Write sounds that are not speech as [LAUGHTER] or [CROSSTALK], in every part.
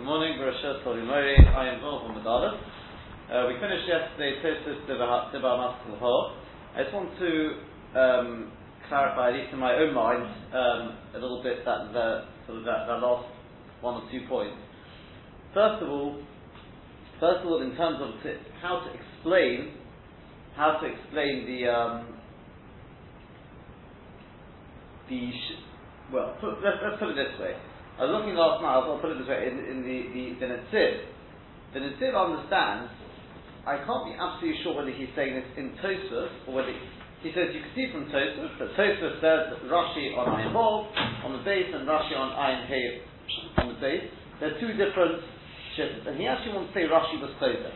Good morning, Barashat Tolimori. I am Paul from Medallah. Uh, we finished yesterday Tosus Dibba Maskal I just want to um, clarify, at least in my own mind, um, a little bit that the sort of that, that last one or two points. First of all, first of all, in terms of t- how to explain how to explain the um, the sh- well, put, let's, let's put it this way. I was looking last night, I'll put it this way, in, in the, the, the Netziv. The Netziv understands, I can't be absolutely sure whether he's saying this in Tosfos, or whether he says, you can see from Tosfos, that Tosfos says that Rashi on Ayin Vav, on the base, and Rashi on Ayin Hey on the base. They're two different shifts. And he actually wants to say Rashi was closer.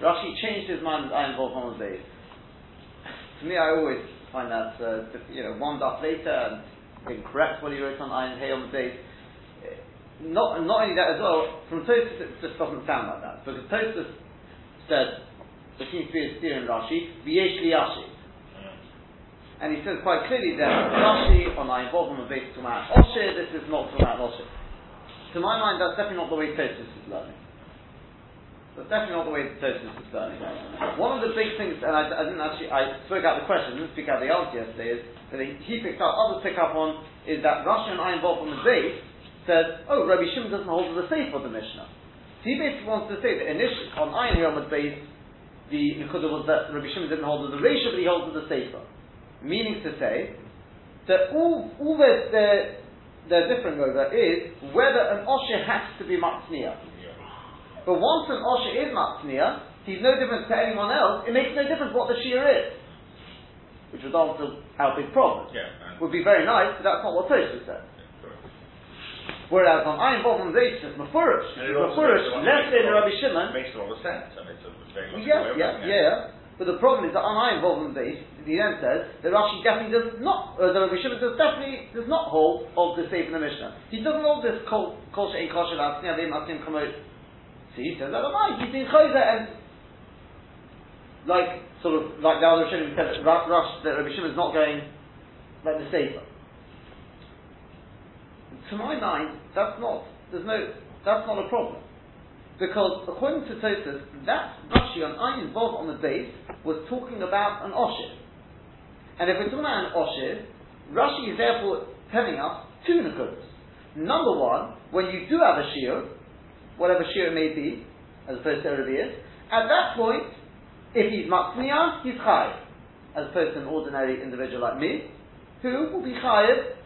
Rashi changed his mind with Ayin Vav on the base. [LAUGHS] to me, I always find that, uh, you know, one up later, and incorrect what he wrote on Ayin Hey on the base not, not only that as well, from Tosfos it just doesn't sound like that. Because Tosfos said, there seems to be a steer in Rashi, V'yesh liyashi. And he says quite clearly that Rashi, on my involvement based on Osher, this is not from Osher. To my mind, that's definitely not the way Tosfos is learning. That's definitely not the way Tosfos is learning. One of the big things, and I, I, didn't actually, I spoke out the question, didn't speak out the answer yesterday, is that he picked up, others pick up on, is that Rashi and I involved on the base, says, oh, Rabbi Shimon doesn't hold to the safe of the Mishnah. So he basically wants to say that initially, on Ayin Yom base, the because it was that Rabbi Shimon didn't hold to the ratio, but he holds to the safer. Meaning to say that all, all that they're, they're differing over is whether an Osher has to be Matzniya. But once an Osher is Matzniya, he's no different to anyone else, it makes no difference what the Shia is. Which would answer our big problem. Yeah, would be very nice, but that's not what Tosfos said. Whereas on Ayin Bov on Zeis, it's Mefurish. Mefurish, less than Rabbi Shimon. Makes a lot of sense, and it's a very much Yeah, yeah, yeah. But the problem is that on Ayin Bov on Zeis, he then says that Rashi definitely does not, uh, the Rabbi Shimon does definitely does not hold of the Sefer in the Mishnah. He doesn't hold this kol kol she'en kosher la'atzniya ve'im atznim kamot. See, he says that on He's been chayzer and like sort of like the other Shimon said that Rashi that Rabbi Shimon is not going like the Sefer to my mind, that's not, there's no, that's not a problem. Because according to Tosfos, that Rashi on Ayin Vov on the base was talking about an Oshir. And if we're talking about an Oshir, Rashi is therefore telling us two Nakudas. Number one, when you do have a Shir, whatever Shir it may be, as opposed to Arabias, at that point, if he's Matzniah, he's Chayiv. As opposed to an ordinary individual like me, who will be Chayiv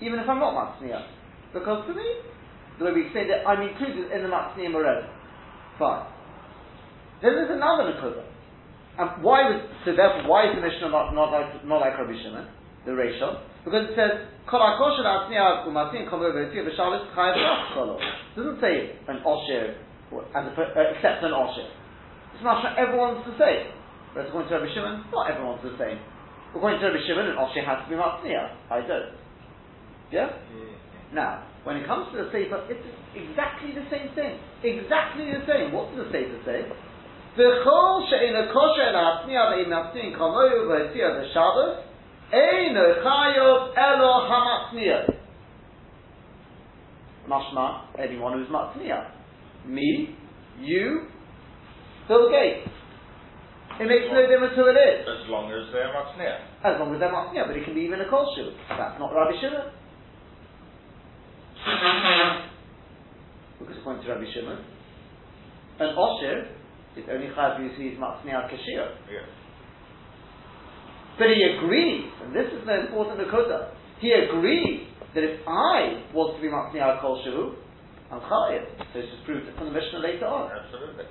even if I'm not Matzniah. Because for me, the way we explained it, I'm included in the Matzniim already. Fine. Then there's another Nakuda. And why was, so therefore, why is the Mishnah not, not like, not like Rabbi Shimon, the ratio? Because it says, Kol HaKosher Atzniya Umatzin Kol V'Etzir V'Shalis Chayav Kolo. It doesn't say an Osher, as a, uh, except an Osher. It's not sure everyone's the same. But according to Rabbi Shimon, not everyone's the same. According to Rabbi Shimon, an Osher has to be Matzniya. I don't. Yeah? Mm. Now, when it comes to the Sefer, it's exactly the same thing. Exactly the same. What does the Sefer say? V'chol she'ena kosher ve'im natzniyin kamoyu v'etziyah v'shabbos eino chayov elo hamatzniya. Mashma, anyone who's matzniya. Me, you, Bill Gates. It makes no difference who it is. As long as they're matzniya. As long as they're matzniya, but it can be even a kol That's not Rabbi Shimon. Mm-hmm. because according to Rabbi Shimon, an Osher is only Chayav Yusi is Matzniah Kashir. But he agrees, and this is the important Nakuda, he agrees that if I was to be Matzniah Kol Shehu, I'm Chayav. So this is proved from the Mishnah later on. Absolutely.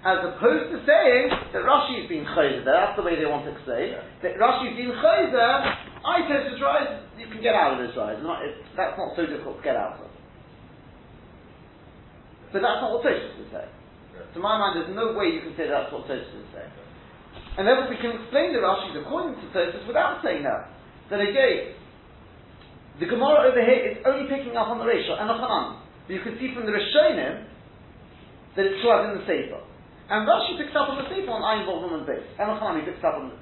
As opposed to saying that Rashi has been chayzer, that's the way they want to say, yeah. that Rashi has been chayzer, I test to try, you can get out of this rise. Not, that's not so difficult to get out of. But that's not what Tosfos is saying. Yeah. To my mind, there's no way you can say that's what Tosfos is saying. And therefore we can explain the Rashi's according to Tosfos without saying that. That again, the Gemara over here is only picking up on the ratio and the Hanan. But you can see from the Rishonim that it's two in the Sefer. And Rashi picks up on the Sefer on Volvam and base. And Hanan picks up on the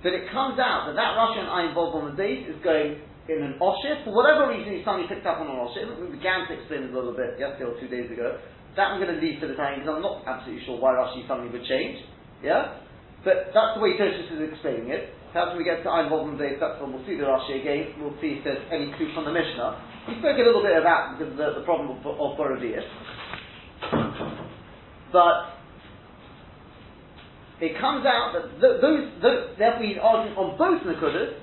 but it comes out that that Rashi on Ayin Volvam and base is going in an Oshif, for whatever reason he suddenly picked up on an Oshif, we began to explain it a little bit yesterday or two days ago, that I'm going to leave for the time because I'm not absolutely sure why Rashi suddenly would change. Yeah? But that's the way Tosfos is explaining it. Perhaps when we get to Ein Vov Day, that's when we'll see the Rashi again, we'll see if there's any clue from the Mishnah. We spoke a little bit about the, the, the problem of, of. But it comes out that th- those, those, therefore he's arguing on both Nakudas,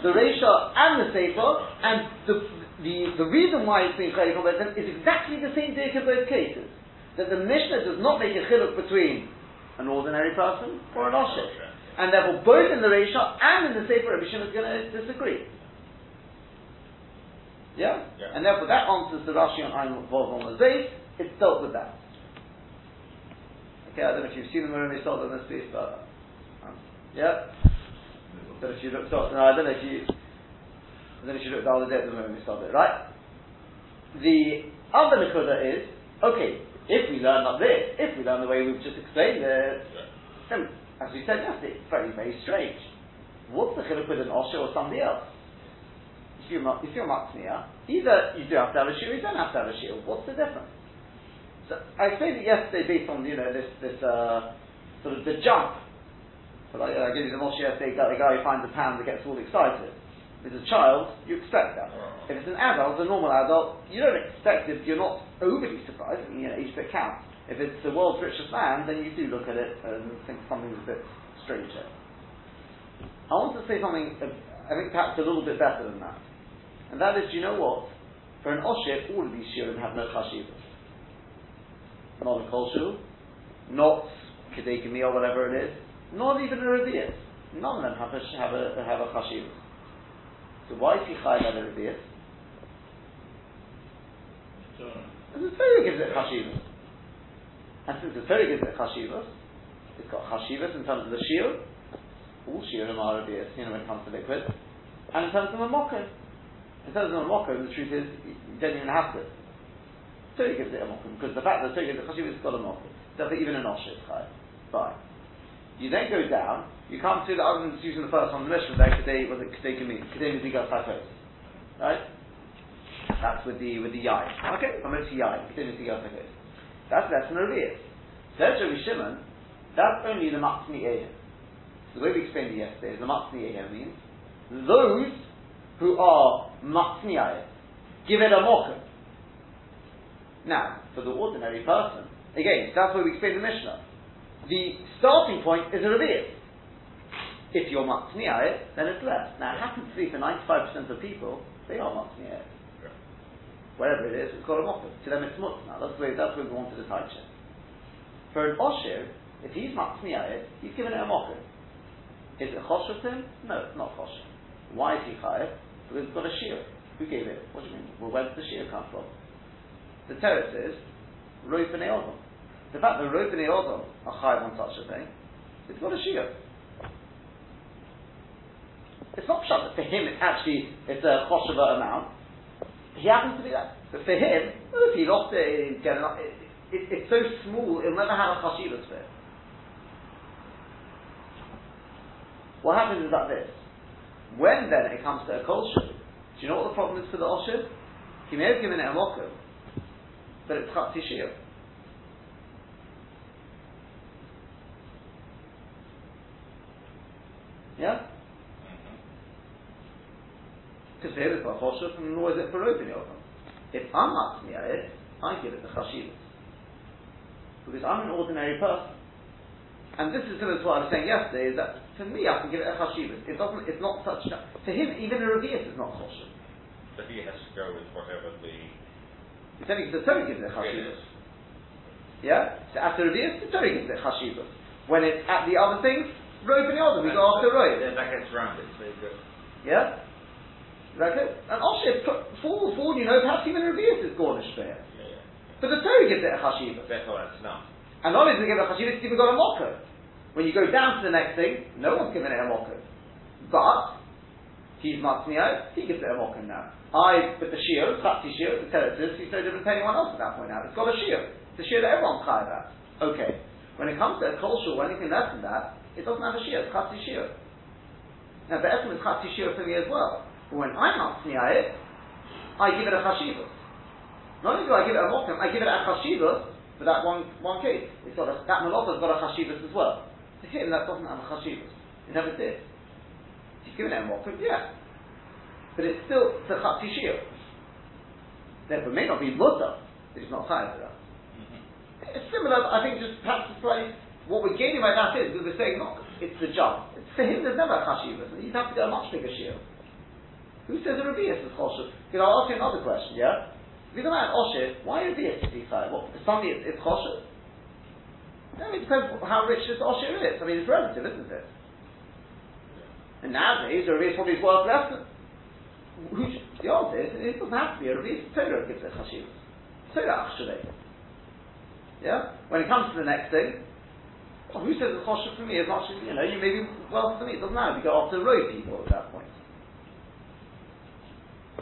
the Reisha and the Sefer, and the, the, the reason why it's being Chayik on both them is exactly the same dick in both cases. That the Mishnah does not make a chiluk between an ordinary person or an Oshik. And therefore both in the Reisha and in the Sefer Rabbi Shimon is going to disagree. Yeah? Yeah. And therefore that answers the Rashi on Ein Vov on the Zayt, it's dealt with that. Okay, I don't know if you've seen the Marumi Salt on this piece, but um, yeah. But if you look, so, no, I don't know if you, I don't know if you looked the other day at the Marumi Salt, right? The other Nakuda is okay. If we learn like this, if we learn the way we've just explained it, then as we said yesterday, it's very very strange. What's the chiluk with an osher or somebody else? If you're if you're either you do have to have a or you don't have to have a shiur. What's the difference? So I explained it yesterday based on you know this this uh, sort of the jump. So like, I gave you the Moshe yesterday, the guy who finds a pound that gets all excited. If it's a child, you expect that. If it's an adult, a normal adult, you don't expect it. You're not overly surprised. I mean, you know, each bit counts. If it's the world's richest man, then you do look at it and think something's a bit strange. I want to say something. uh, I think perhaps a little bit better than that, and that is, you know what? For an oshir, all of these shiurim have no chashivas not a kolshu, not kedekimi or whatever it is, not even a revius. None of them have a have a have a chashivas. So why is he chayv at a revius? Because the Torah gives it chashivas, and since the Torah gives it chashivas, it's got chashivas in terms of the shiur. All shiurim are revius, you know, when it comes to liquid, and in terms of a mocker. In terms of a mocker, the truth is you don't even have to. Torah gives it a mokum, because the fact that Torah gives it chashiv has got a mokum. It even an osher chai? Fine. You then go down, you come to the other than using the first one, the Mishnah there, Kedei, was it Kedei Kami, Kedei Mizigas Hakos. Right? That's with the, with the Yai. Okay, I'm going to see Yai, Kedei Mizigas Hakos. That's less than a Revius. Says Rabbi Shimon, that's only the Matzmi. So the way we explained it yesterday is the Matzmi means those who are Matzmi give it a mokum. Now, for the ordinary person, again, that's where we explained the Mishnah. The starting point is a reveal. If you're matzniah then it's less. Now, it happens to be for 95% of people, they are matzniah Wherever it is, it's got a mocker. To them, it's mutz now. That's way, that's where we wanted to touch it. For an oshir, if he's matzniah he's given it a mocker. Is it choshev to him? No, it's not choshev. Why is he chayev? Because it's got a shear. Who gave it? What do you mean? Well, where does the shear come from? The teretz is roif b'nei odom. The fact that roif b'nei odom are chayiv on such a thing, it's got a shia. It's not that for him it's actually it's a chosheva amount. He happens to be that. But for him, if he lost it, it, it, it's so small, it'll never have a chashiva to it. What happens is that this. When then it comes to a kol do you know what the problem is for the oshiv? He may have given it a mokum, but it's chatzi shir. Yeah? Because him it's not choshev, and nor is it for open yodam. If I'm asking it, I give it the chashivas. Because I'm an ordinary person. And this is similar to what I was saying yesterday, is that for me I can give it a chashivas. It doesn't, it's not such, for him even a revius is not choshev. But he has to go with whatever the the Torah gives it it chashivas. Yeah? So after revius, the Torah gives it chashivas. When it's at the other things, roib and yodam, we go after roib. Then that gets rounded. So you go. Yeah? Is that good? And Osher, for, for all you know, perhaps even Revius is Gornish there. Yeah, yeah. But the Torah gives it a chashiva. Therefore, that's enough. And not only does it give it a chashiva, it's even got a mocker. When you go down to the next thing, no one's given it a mocker. But, he's Matzniah, he gives it a mocker now. I, but the Shia, Chatzi Shia, the Teresis, he's no different to anyone else at that point now. It's got a Shia. It's a Shia that everyone's chayav at. Okay. When it comes to a Kol Shul or anything less than that, it doesn't have a Shia, it's Chatzi Shia. Now, the Esm is Chatzi Shia for me as well. But when I'm matnia it, I give it a chashivas. Not only do I give it a mokum, I give it a chashivas for that one one case. It's got a, that malacha's got a chashivas as well. To him, that doesn't have a chashivas. It never did. He's given it a mokum, yeah. But it's still the chatishir. Therefore, it may not be mutter, but it's not chayav for that. Mm-hmm. It's similar, I think, just perhaps to say what we're gaining by that is we're saying not it's the jump. It's, for him, there's never a chashivas. You'd have to get a much bigger shield. Who says a Rabias is choshev? Because I'll ask you another question, yeah? If you're the man Osher, why Rabias is he What, for somebody it's, it's choshev? I mean, it depends how rich this Osher is. I mean, it's relative, isn't it? And nowadays, a Rabias probably is worth less the answer is, it doesn't have to be a Rabias. Torah gives it chashivas. Torah actually. Yeah? When it comes to the next thing, well, who says it's choshev for me as much as, you know, you may be wealth for me. It doesn't matter. We go after the road people at that point.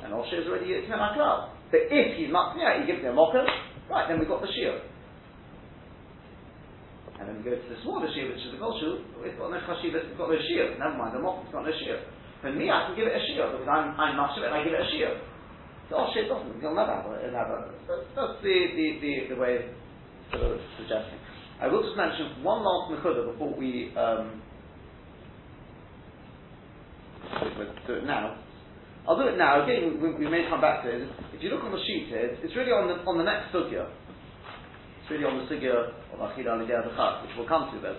and Osher is already Yitzman HaKlal. But if he's Matniah, he gives me a mocker, right, then we've got the Shir. And then we go to the smaller Shir, which is the Golshu, it's got no Chashiv, it's got no Shir. Never mind, the mocker, it's got no Shir. For me, I can give it a Shir, because I'm, I'm much of it, and I give it a Shir. So Osher doesn't, he'll never have it. That's, that's the, the, the, the way of sort of suggesting. I will just mention one last Mekudah before we um, do it now. I'll do it now. Again, we, we, may come back to it. If you look on the sheet here, it's, really on the on the next sugya. It's really on the sugya of Achida Aligah which we'll come to there,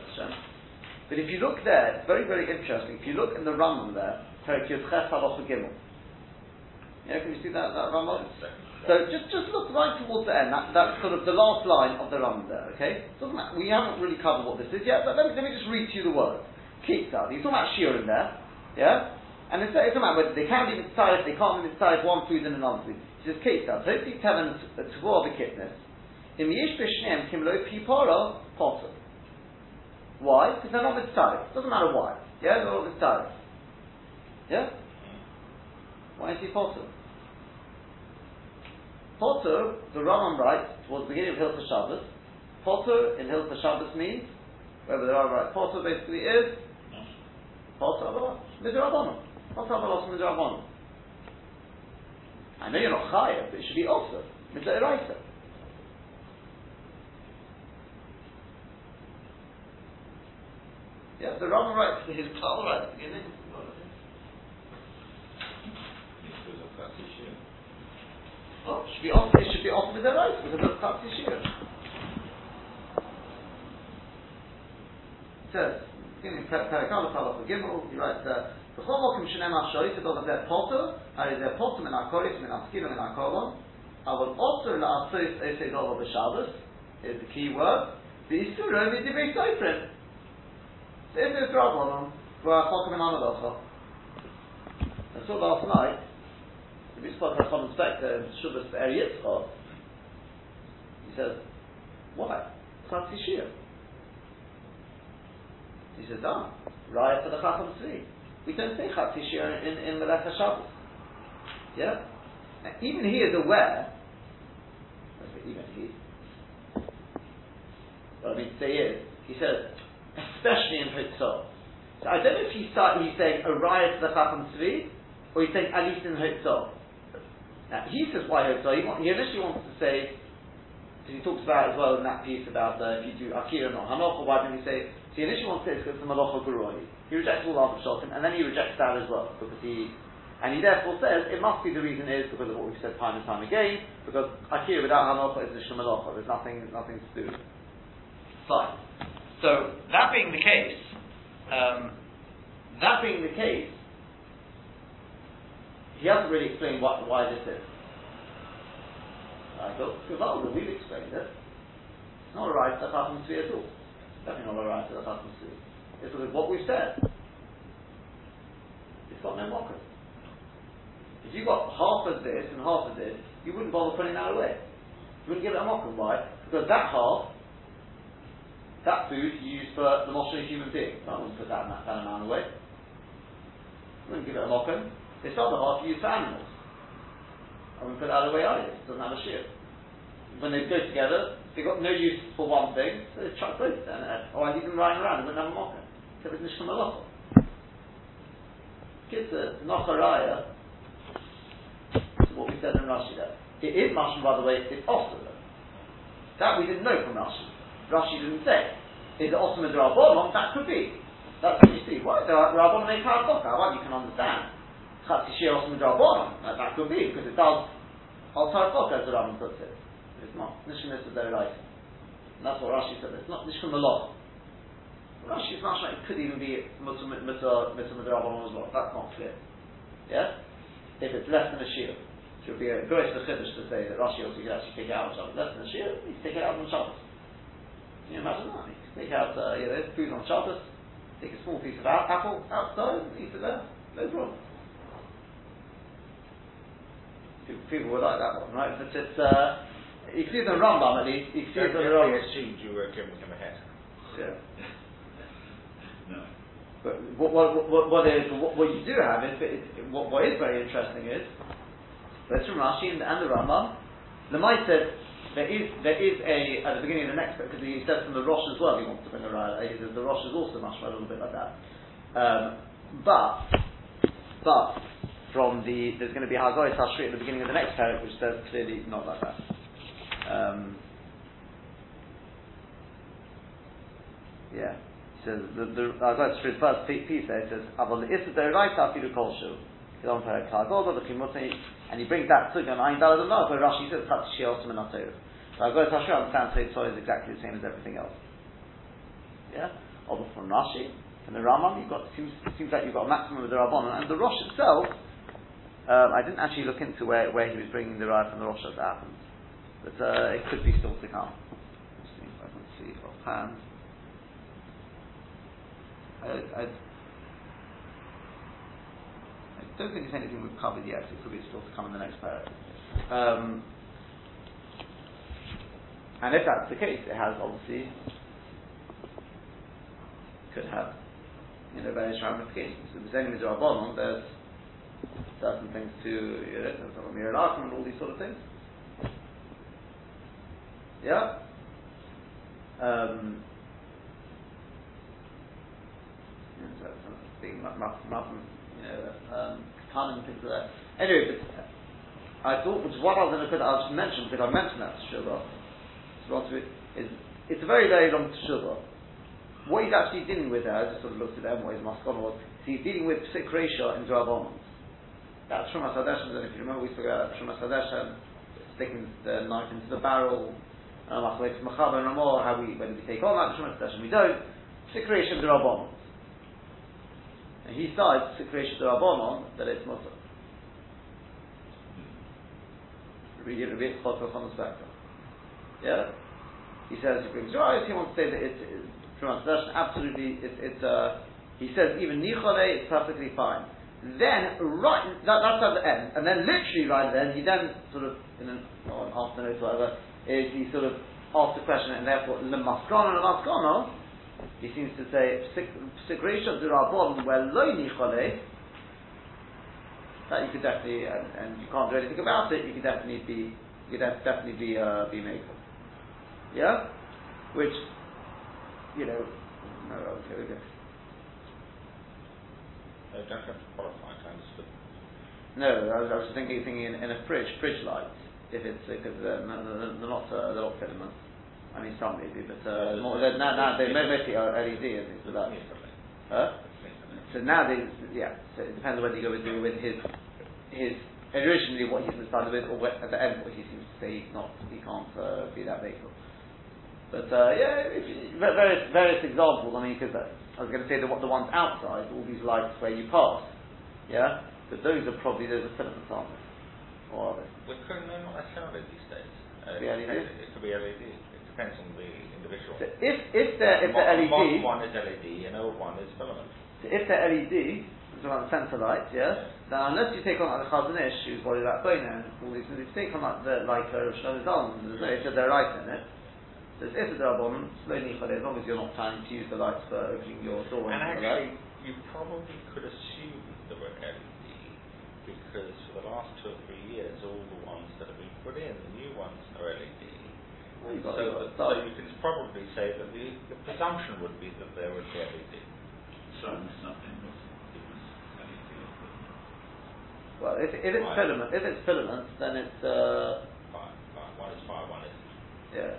But if you look there, it's very, very interesting. If you look in the Rambam there, Perik Ches Halacha Gimel. Yeah, can you see that, that Rambam? So just, just look right towards the end. That, that's sort of the last line of the Rambam there, okay? We haven't really covered what this is yet, but let me, let me just read to you the words. Kitzad. He's talking about Shir in there, yeah? And it's, it's a matter whether they can't be mitzvah, they can't be mitzvah one food and another food. He says, case does. Hopefully tell them to of the kitness. Why? Because they're not mitzvah. Doesn't matter why. Yeah, they're not mitzvah. Yeah? Why is he potter? Potter, the Rambam writes, towards the beginning of Hilchah Shabbos, Potter in Hilchah Shabbos means, whether they are right, Potter basically is, Potter, Midrabanon. What's Havalos Midrabon? I know you're not chayav, but it should be also mitzvah Yeah, the Rambam writes his klal right at the beginning. Oh, it should be off. It should be off with their rights because of Tzatzi Shir. It says, beginning Perakal Halacha Gimel, he writes there. בכל מקום שנאמר שויס בו זה פוטו, הרי זה פוטו מן הקורס, מן הסקירה, מן הקולון, אבל אוסר לעשות עשה דבר בשבס, is the key word, ואיסורו מדברי סופרים. So If there's problem, well, I'll come in on I saw last night, the spoke to some inspector in Shubas Eretz, or he says, why? Tzatzi Shia. He says, ah, Raya for the Chacham Tzvi. We don't say Tzatzi Shia in, in Melech HaShabbos. Yeah? And even he is aware, even he, what I mean to say is, he says, especially in Hitzah. So I don't know if he's, start, he's saying a riot to the Chacham Tzvi, or he's saying at least in Hitzah. Now, he says why Hitzah? He, want, he initially wants to say, because he talks about as well in that piece about uh, if you do Akira not Hanoch, why didn't he say, so he initially wants to say it's because a Malacha Guroi. He rejects all other shulchan, and then he rejects that as well, because he, and he therefore says it must be the reason is because of what we've said time and time again, because akira without hanocha is a shemalocha. There's nothing, nothing to do. Fine. So that being the case, um, that being the case, he hasn't really explained what, why this is. I thought, Gavalda, we've explained it. It's not a right that happens to be at all. Definitely not a right that happens to be because what we've said. It's got no mocker. If you got half of this and half of this, you wouldn't bother putting that away. You wouldn't give it a mocker. Why? Because that half, that food you use for the Moshe human being. I wouldn't put that, that, that amount away. You wouldn't give it a mokum. It's not other half you use for animals. I wouldn't put that away either. It doesn't have a shear. When they go together, they've got no use for one thing, so they chuck both. And, uh, or I leave them lying around, they wouldn't have a mocker. There was Nishka Malacha. Kitzah, Nacharaya, what we said in Rashi there. It is mashma, by the way, it's also That we didn't know from Rashi. Rashi didn't say. Is it also Midrabanon? That could be. That's what you see. Why? Rabbanon make halacha. Well, you can understand. Chatzishir also Midrabanon. That, could be, because it does Al Tarkoka, as the Rambam puts it. It's not. Nishkan is the right. And that's what Rashi said. It's not Nishkan Malach. Rashi's mashma, it could even be Mitzvah Midrabanon as well. That's not clear. Yeah? If it's less than a shield. It would be a gross chiddush to say that Rashi also could actually take it out on Shabbos. Less than a shield, you take it out on Shabbos. Can you imagine that? You can take out, uh, you know, food on Shabbos, take a small piece of apple outside, eat it there. No problem. People, people would like that one, right? But it's, uh, you see the Rambam at least, you see the Rambam. assumed you were giving him a head. Yeah. [LAUGHS] No. But what, what, what, what, is, what, what you do have is, is what, what is very interesting is, that's from Rashi and, and the Rambam, the said there is there is a at the beginning of the next because he says from the Rosh as well he wants to bring a raya. He the Rosh is also much a little bit like that. Um, but but from the there's going to be Hagoy Tashri at the beginning of the next paragraph which says clearly not like that. Um, yeah says the the the first piece there. It says aval issa deraita afidu kolshu. Kedon perek kagoda v'chimutei, and he brings that sugan ayin dalad no. But Rashi says chat shios menatayr. So Agoda Tashri understands Torah is exactly the same as everything else. Yeah. Although from Rashi and the Rambam, you've got seems seems like you've got a maximum of the Rabbanon and the Rosh itself. Um, I didn't actually look into where, where he was bringing the ride from the Rosh as that happened, but uh, it could be still to come. Let's see if I can see offhand. I, I, I don't think it's anything we've covered yet. It could be still to come in the next paragraph. Um, and if that's the case, it has obviously could have you know various ramifications. If there's only Midrabanon, there's certain things to you know, there's and all these sort of things. Yeah. Um, you know, um, things that. Anyway, but I thought, which is what I was going to I was mention because I mentioned that to Shuvah, is it's a very, very long Shuvah. What he's actually dealing with there, I just sort of looked at them, what his maskon was, he's dealing with Sikresha and Drabonans. That's Shuma Sadeshan, and if you remember we spoke about Shuma Sadeshan, sticking the knife into the barrel, um, how we, when we take on that Shuma Sadeshan, we don't. Sikresha and Drabonans. And he cites of Rabbanon that it's mutter. Read it a bit on the spectrum. Yeah? He says he brings right, he wants to say that it's, it's translation absolutely it's, it's uh, he says even Nichole is perfectly fine. Then right that, that's at the end, and then literally right then he then sort of in an, or an afternoon or whatever is he sort of asks the question and therefore le maskana le maskana he seems to say Sigresha Durabon where lo nichale that you could definitely and, and, you can't do anything about it, you could definitely be you could definitely be uh, be made. Yeah? Which you know no okay, okay. They don't have to qualify to understand. No, I was, I was thinking thinking in, in a fridge, fridge light, if it's because uh, they're, they're not uh, they're not filaments. I mean, some maybe, but uh, more, now, now they mostly are LED and things like that. Huh? So now they, yeah. So it depends on whether you go with, with his his originally what he's decided with, or what, at the end what he seems to say he's not, he can't uh, be that vehicle. But uh, yeah, various various examples. I mean, because uh, I was going to say the the ones outside, all these lights where you pass, yeah. But those are probably those are filaments, aren't they? Or are they? Well, no, not necessarily these days. Uh, it, could LED? it could be LED It depends on the individual. So if if they're if they're LED, one is LED and old one is filament. So if they're LED, so on sensor lights, yes, yeah. then unless you take on like the Chazon Ish, who's body that bone and all these things, if you take on like the like a Rosh Hashanah, there's no issue they're right in it. So if it's a Rabbanon, slowly as long as you're not planning to use the lights for opening your door. And actually, you probably could assume they were LED because for the last two or three years, all the ones that have been put in, the new ones are LED. Well, got, so, so you can probably say that the, the presumption would be that there would be LED. So nothing was, it was LED. Well, if, if it's filament, if it's filament, then it's uh, Five, five. One is five, one is. yeah.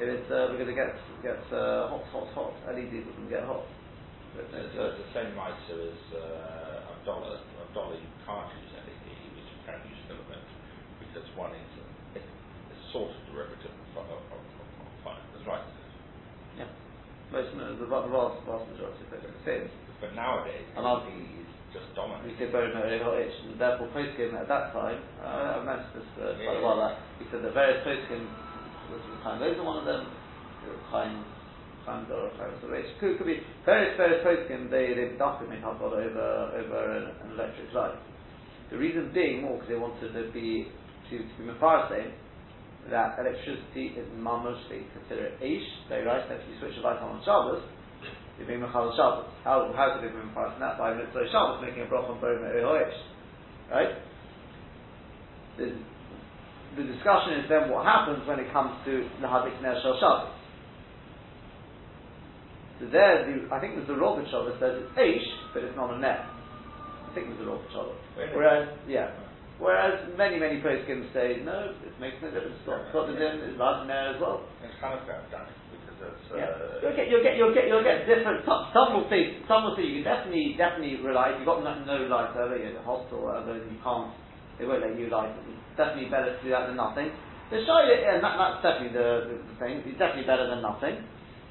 If it's uh, because it gets gets uh, hot, hot, hot. LED doesn't get hot. But So it's, uh, it's the same ISO as uh, a dollar. A dollar you can't use LED, which you can use filament, because one is a, a sort of derivative of, of, of, of, fire. That's right. yeah. Most no, the, the vast vast majority of it is the. But nowadays, And LED is just dominant. We said very very hot itch, and therefore postgame at that time. Uh, I mentioned this uh, quite a while back. We said that various postgame was those are one of them. Time, time or time could, could be various various postgame they they make up over over an, an electric light. The reason being more because they wanted to be to to be saying that electricity is mamash, they consider it ish, very right, that if you switch a light on on Shabbos, you're being Mechal Shabbos. How, how could they be Mechal that? By Mitzvah Shabbos, making a brach on Borim. Right? The, the discussion is then what happens when it comes to Nahadik Ner Shal Shabbos. So there, the, I think there's the Robert Shabbos says it's Aish, but it's not a net. I think there's a Robert Shabbos. Whereas, yeah. Whereas many, many postkins say, no, it makes no difference. Scott, Scott is in, is allowed in there as well. In Hanukkah, done because it's. Uh, Yeah. You'll get, you'll get, you'll get, you'll get different. Some, some will say, some will say you can definitely, definitely rely. If you've got no, no light over, you're in a hospital or whatever, you can't. They won't let you light. It's definitely better to do that than nothing. The Shia, yeah, that, that's definitely the, the, thing. It's definitely better than nothing.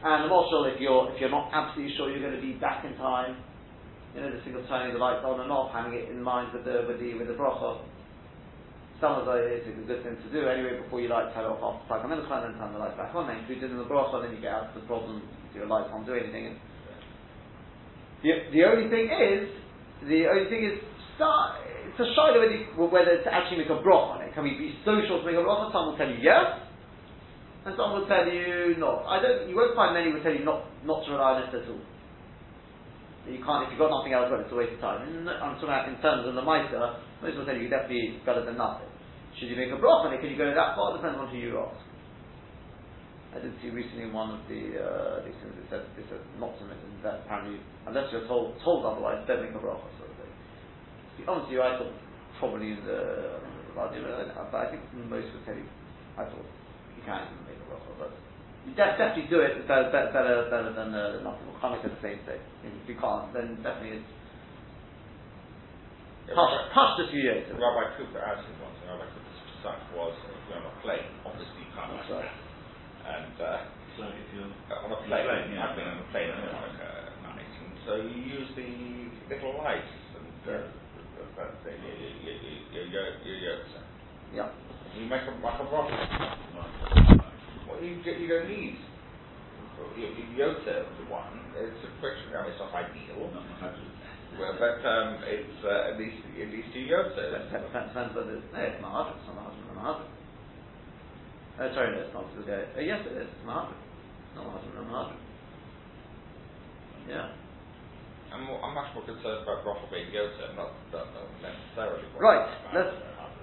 And the marshal, if you're if you're not absolutely sure you're going to be back in time, you know, the single turning the lights on and off, having it in mind with the with the with the. Some of those it's a good thing to do anyway before you light turn it off after plug and then try and turn the light back on. Then if you did in the bracha, then you get out of the problem. Your lights can't do anything. And the, the only thing is, the only thing is, start, a shiloh whether, whether to actually make a broch on it. Can we be social to make a broch? Some will tell you yes, and some will tell you not. I don't. You won't find many will tell you not not to rely on it at all. You can't if you've got nothing else, well, it's a waste of time. And I'm talking about in terms of the mitre. Most will tell you definitely better than nothing. Should you make a broch on it? Can you go that far? Depends on who you ask. I did see recently one of the uh, these things that said, they said not to make that apparently unless you're told told otherwise, don't make a bracha sort of. To be honest with you, I thought probably the but I think most would tell you I thought you can make a bracha, but you def- definitely do it better better better, better than uh, nothing. Can't make the same thing. If you can't, then definitely it's yeah, touch Rabbi- few years. Rabbi Cooper asked him once, and Rabbi Cooper's son was if you're on a plane, obviously you can't That's right. And uh, So if you're uh, on a On a plane, plane, yeah. I've been on a plane in America at night, and so you use the little lights, and uh, that you, you, Yeah. you make a, like a rocket. Well, you, you don't need. Yota, the one, it's a question, I mean, it's not ideal, well, but um, it's uh, at least at least you Yota. Depends, depends whether it's, no, it's Mahadra, it's not it's Mahadra. Uh, sorry, no, it's not. It's, uh, yes, it is. It's Mahadra. It's not Mahadra, no Mahadra. Yeah. I'm, more, I'm much more concerned about Brothel being Yota, not, not, not necessarily. Right, let's,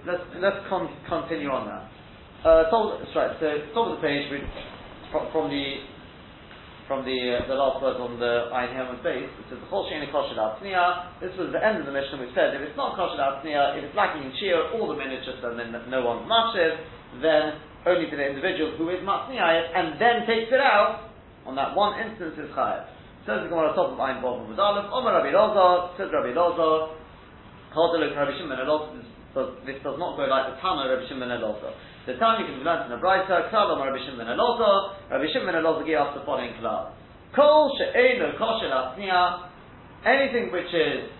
let's, let's con- continue on that. Uh, top, right, so top of the page, we, from, from the, from the, uh, the last word on the Ein Helmet base, it says, the whole Sheni Kosher Tzniya, this was the end of the mission which said if it's not Kosher Tzniya, if it's lacking in Shia, all the just and then no one's Mashiv, then only to the individual who is Matzniya and then takes it out, on that one instance is Chayav. Says the Gemara top of Ein Bob with Aleph, Omer Rabbi Loza, says Rabbi Loza, Chodel Rabbi Shimon Elazar, this does, not go like the Tana Rabbi Shimon Elazar. The Tana you can learn in the Brisa, Omer Rabbi Shimon Elazar, Rabbi Shimon Elazar gave us the following Klal. Kol she'enu kosher latniya, anything which is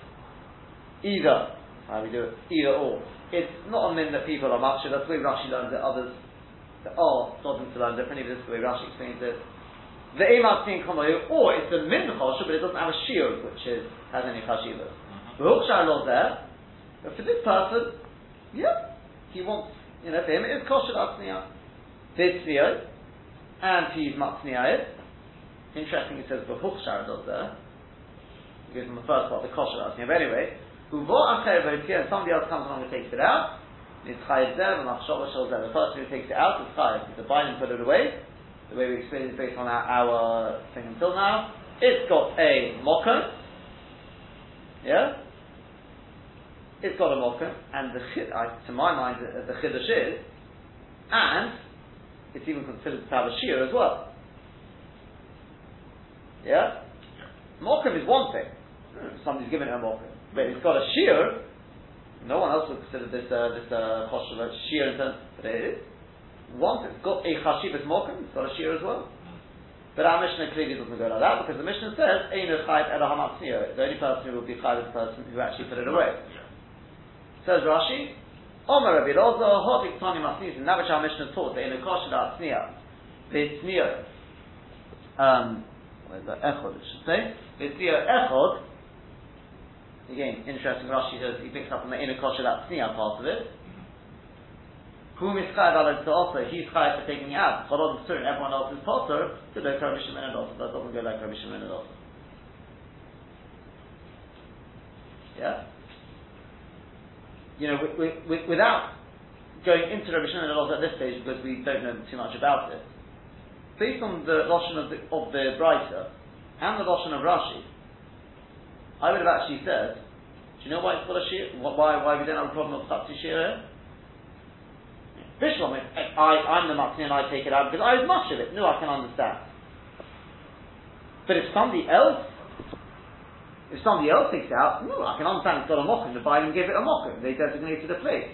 either, how we do it, either or. It's not a min that people are much, that's the way Rashi learns it, others that are starting to learn differently, but this is the way Rashi explains it. The Emat Tin Komayu, or oh, it's a min chosher, but it doesn't have a shiur, which is, has any chashivas. Mm-hmm. The Hookshar law there, but for this person, yeah, he wants, you know, for him it is kosher atzniya. Vitzvio, and to use matzniya. Interesting, it says the Hookshar law there. It goes from the first part, the kosher atzniya. But anyway, who bought acher here, and somebody else comes along and takes it out. It's chayiv there, and achshava shol there. The person who takes it out is chayiv. It's a bind and put it away. The way we explained it based on our, our thing until now. It's got a mocker. Yeah? it's got a mokum, and the chid, to my mind, the, the chiddush is, and it's even considered to have a shear as well. Yeah? Mokum is one thing. Hmm, Somebody's given it a mokum. But it's got a shear, no one else would consider this, uh, this, uh, a shear in terms, but it is. Once it's got a chashivas mokum, it's got a shear as well. But our Mishnah clearly doesn't go like that because the Mishnah says, Einu chayv The only person who will be chayv is the person who actually put it away. Says Rashi, Omer Rabbi Lozo, Hovik Tani Masnis, and that which our Mishnah taught, the Einu Kosher Da Tzniya, V'Tzniya, um, what is that, Echod, it should say, V'Tzniya Echod, again, interesting, Rashi says, he picks up on the Einu Kosher Da Tzniya part of it, whom is chayav alad to also, he's chayav for taking it out. Cholod is certain, everyone else is potter, to go Rabbi Shimon and also. That doesn't go like Rabbi Shimon and also. Yeah? You know, we, we, without going into Rabbi Shimon and also at this stage, because we don't know too much about it, based on the Lashon of the, of the Brisa, and the Lashon of Rashi, I would have actually said, do you know why it's got a shear? Why, why we don't have a problem of Satsi Shir Bishlam, I, I'm the Matni and I take it out because I have much of it. No, I can understand. But if somebody else, if somebody else takes out, no, I can understand it's got a mocking. The Biden gave it a mocking. They designated a place.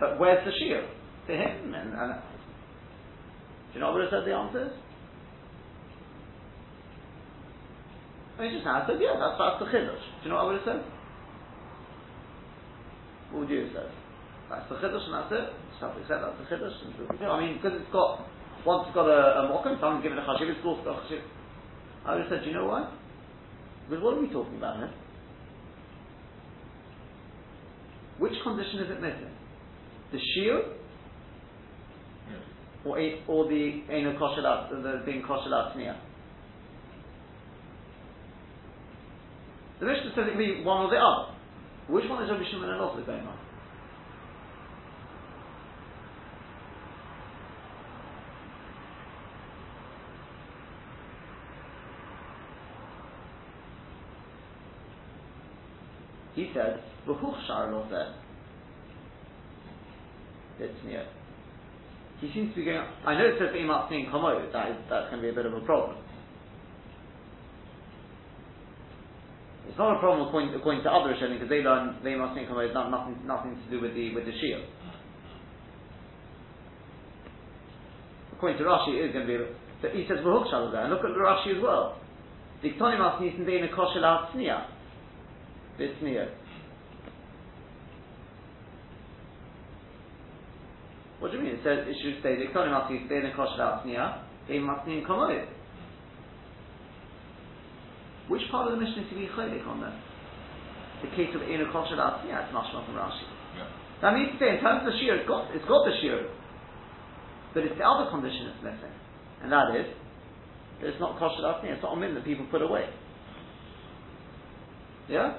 But where's the shear? To him. And, and, do you know what I said the answer is? I just now said, yeah, that's, that's the chiddush. Do you know what I would have said? What would you have said? That's the chiddush and that's it stuff, except that's the chiddush. I mean, because it's got once it's got a, a mokum, someone's given a chashiv, it's also got a chashiv. I would have said, do you know why? Because what are we talking about here? Which condition is it missing? The shield, or, a, or the eno koshelat, the being koshelat sneer? The Mishnah says it can be one or the other. Which one is Rabbi Shimon and Ophir going on? Charlo it's near. He seems to be going, I know it says Imat Snin Komo, that is, that's going to be a bit of a problem. It's not a problem according, according to other Rishonim because they learn the Imat Snin Komo is not, nothing, nothing to do with the, with the shield. According to Rashi, it is going to be, but he says Charlo there, and look at Rashi as well. Diktonim Asnisin Deina Koshel Atzniya. Bitzniyah. What do you mean? It says it should say the Kohen must be stay in the kosher outsniya, they must be in komoid. Which part of the mission is to be chaylik on that? The case of in a kosher outsniya, it's mashma from Rashi. Yeah. That means to say in terms of the shear, it's got, it's got the shear, but it's the other condition that's missing, and that is that it's not kosher outsniya. It's not a min that people put away. Yeah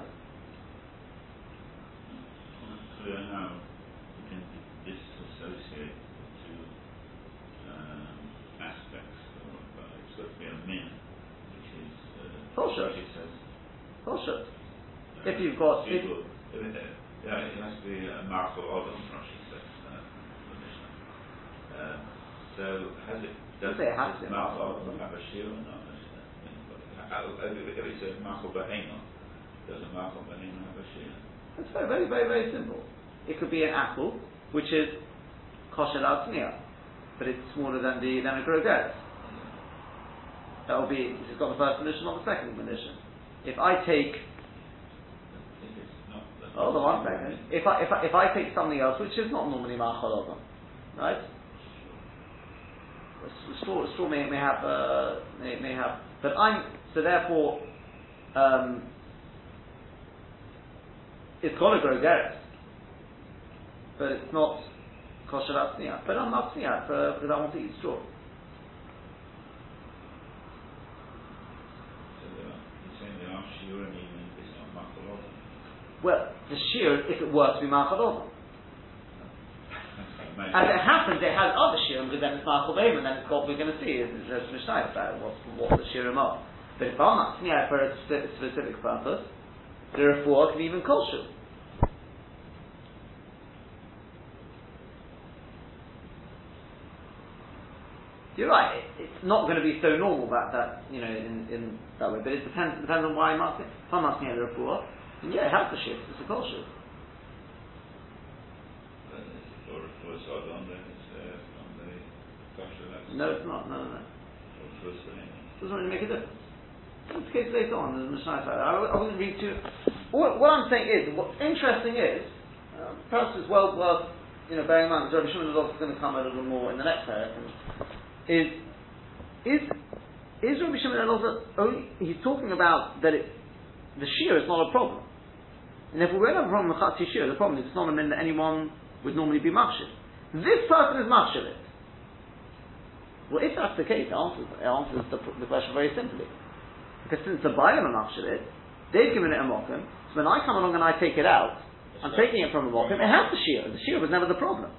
clear how we can disassociate two um, aspects. Of, uh, it's got to be a min, which is uh, Bullshit. It says. Bullshit. Uh, if you've got if, if, yeah, it has to be a Marco Odom, Rashi says. Uh, um, so has it? Does it has to Odom have a shield or not? Uh, if it says Marco Behemoth, does a Marco Behemoth have a shield? It's very, very, very, very simple. It could be an apple, which is kosher al but it's smaller than the than a groget. That will be it's got the first condition, not the second condition. If I take Hold on one second. If I, if I, if I take something else, which is not normally ma'achal right? Straw, straw may, may have, uh, may, may have, but I'm, so therefore, um, it's got to grow gerets, but it's not kosher atzniya. But I'm not tzniya because I want to eat straw. Well, the shear, if it were to be Ma'achal As it happens, it has other shirim because then it's Ma'achal and then it's what we're going to see is a Mishnah about what, what the shirim are. But if I'm asking yeah, for a specific purpose, there are four, can even call you're right. It, it's not going to be so normal that that you know in, in that way. But it depends depends on why I'm asking. If I'm asking a rapport, then yeah, it has to shift. It's a kol shift. Then it's for, for a side on, then on the kosher, No, it's not. No, no, no. thing. doesn't really make a difference. It's the case later on. A Mishnah. I, I wouldn't read too. What, what I'm saying is, what's interesting is, uh, perhaps it's well worth you know bearing in mind. Rabbi Shimon is also going to come a little more in the next paragraph. Is is is Rabbi Shimon also only? He's talking about that it, the shear is not a problem. And if we don't have a problem with shear, the problem is it's not a min that anyone would normally be machshir. This person is machshir it. Well, if that's the case, it answers, it answers the, the question very simply. Because since the Bailam are machshir it, they've given it a mokum, so when I come along and I take it out, I'm taking it from a mokum, it has the shear. The shear was never the problem.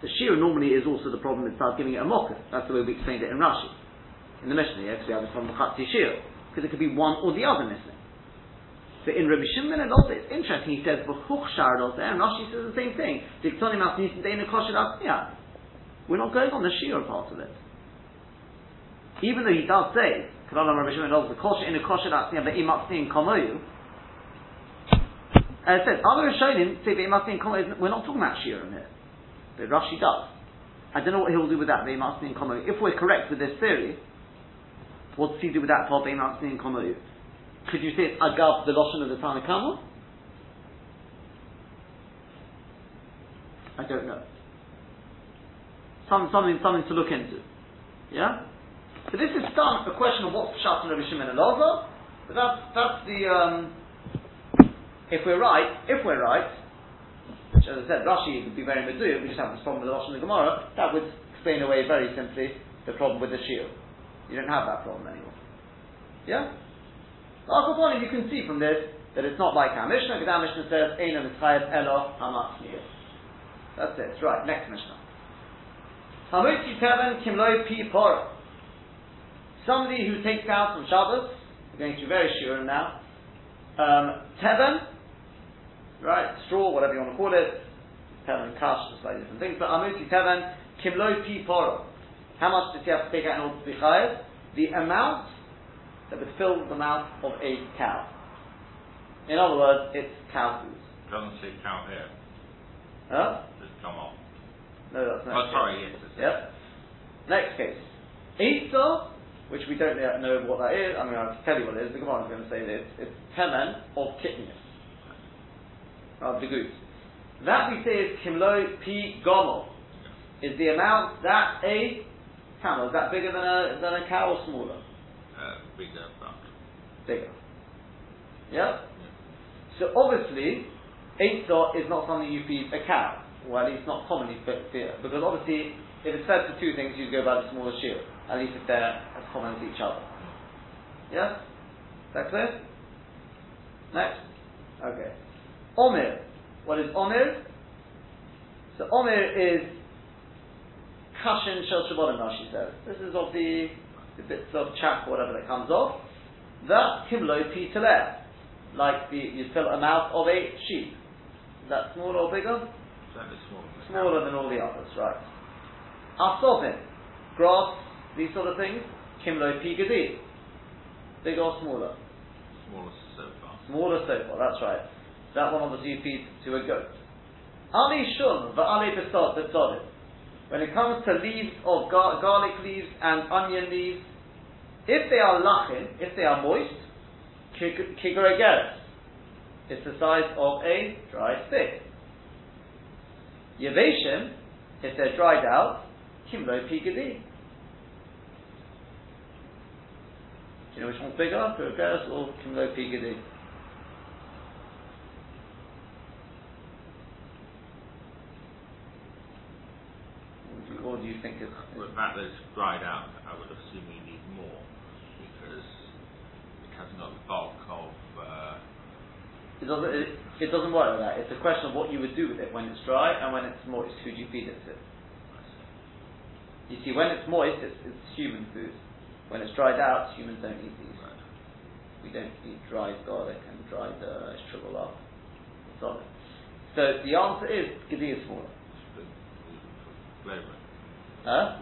The shear normally is also the problem that starts giving it a mokum. That's the way we explained it in Rashi. In the Mishnah, yeah, because we have it from the shear. Because it could be one or the other missing. So in Rabbi Shimon and also, it's interesting, he says, V'chuch shard also, and Rashi says the same thing. Diktonim. We're not going on the shear part of it. Even though he does say, Kalam Rabbi Shimon also, kosher in a kosher and it says, other say we're not talking about shiurim here. But Rashi does. I don't know what he'll do with that ve'imatzin komoyu. If we're correct with this theory, what does he do with that part ve'imatzin komoyu? Could you say it's agav the lotion of the Tanakama? I don't know. Some, something, something to look into. Yeah? So this is done a question of what's Pshat and Rabbi Shimon and Elazar, but that's, that's the, um, if we're right, if we're right, which as I said, Rashi would be very meduya, we just have this problem with the Rosh and the Gemara, that would explain away very simply the problem with the shield. You don't have that problem anymore. Yeah? Al you can see from this that it's not like our Mishnah, because our Mishnah says, Eina Mitzchayev Elo Hamatzmiyah. That's it. Right, next Mishnah. Hamutzi Teven Kimloi Pi Pora. Somebody who takes out from Shabbos, we're going to very sure now, um, Teven, right, straw, whatever you want to call it, Teven Kash, slightly different things, but Hamutzi Teven Kimloi Pi Pora. How much does he have to take out in order to be chayev? The amount that would fill the mouth of a cow. In other words, it's cow food. Doesn't say cow here. Huh? Just come off. No, that's not. Oh, sorry, yes. Yep. Next case. Eitzah, which we don't yet know what that is. I mean, I'll tell you what it is. The Gemara is going to say that it's, temen of kitnus. Of the goose. That we say is kimlo pi gomel. Is the amount that a camel, is that bigger than a, than a cow or smaller? Uh, bigger, Bigger. Yeah? So obviously, Eitzah is not something you feed a cow. Well, at least not commonly fed, because obviously, if it's fed for two things, you go by the smaller shield. At least if they're as common as each other. Yeah? Is that clear? Next. Okay. Omer. What is Omer? So Omer is Kashin Shel Shabbonim, Rashi says. This is of the, the bits of chak, whatever that comes off. That Kimlo Pitaleh. Like the, you fill a mouth of a sheep. Is that smaller or bigger? certainly smaller. than. Smaller than all the others, right. Asovin, grass, these sort of things, Kimlo Pigadi. Bigger or smaller? Smaller so far. Smaller so far, that's right. That one obviously you feed to a goat. Ali shun va'ali besod besodim. When it comes to leaves oh, of gar- garlic leaves and onion leaves, if they are lachin, if they are moist, kigoregeres. It's the size of a dry stick. Yeveshim, if they're dried out, kimlo pigadi. Do you know which one's bigger, kigoregeres or kimlo pigadi? Or do you think it's, But that that's dried out, I would assume you need more because it hasn't the bulk of. Uh, It doesn't, it, it doesn't work like that. It's a question of what you would do with it when it's dry and when it's moist. Who do you feed it to? You see, when it's moist, it's, it's human food. When it's dried out, humans don't eat these. right. We don't eat dried garlic and dried uh, shrivel up. Solid. So the answer is Gedi is smaller. Huh?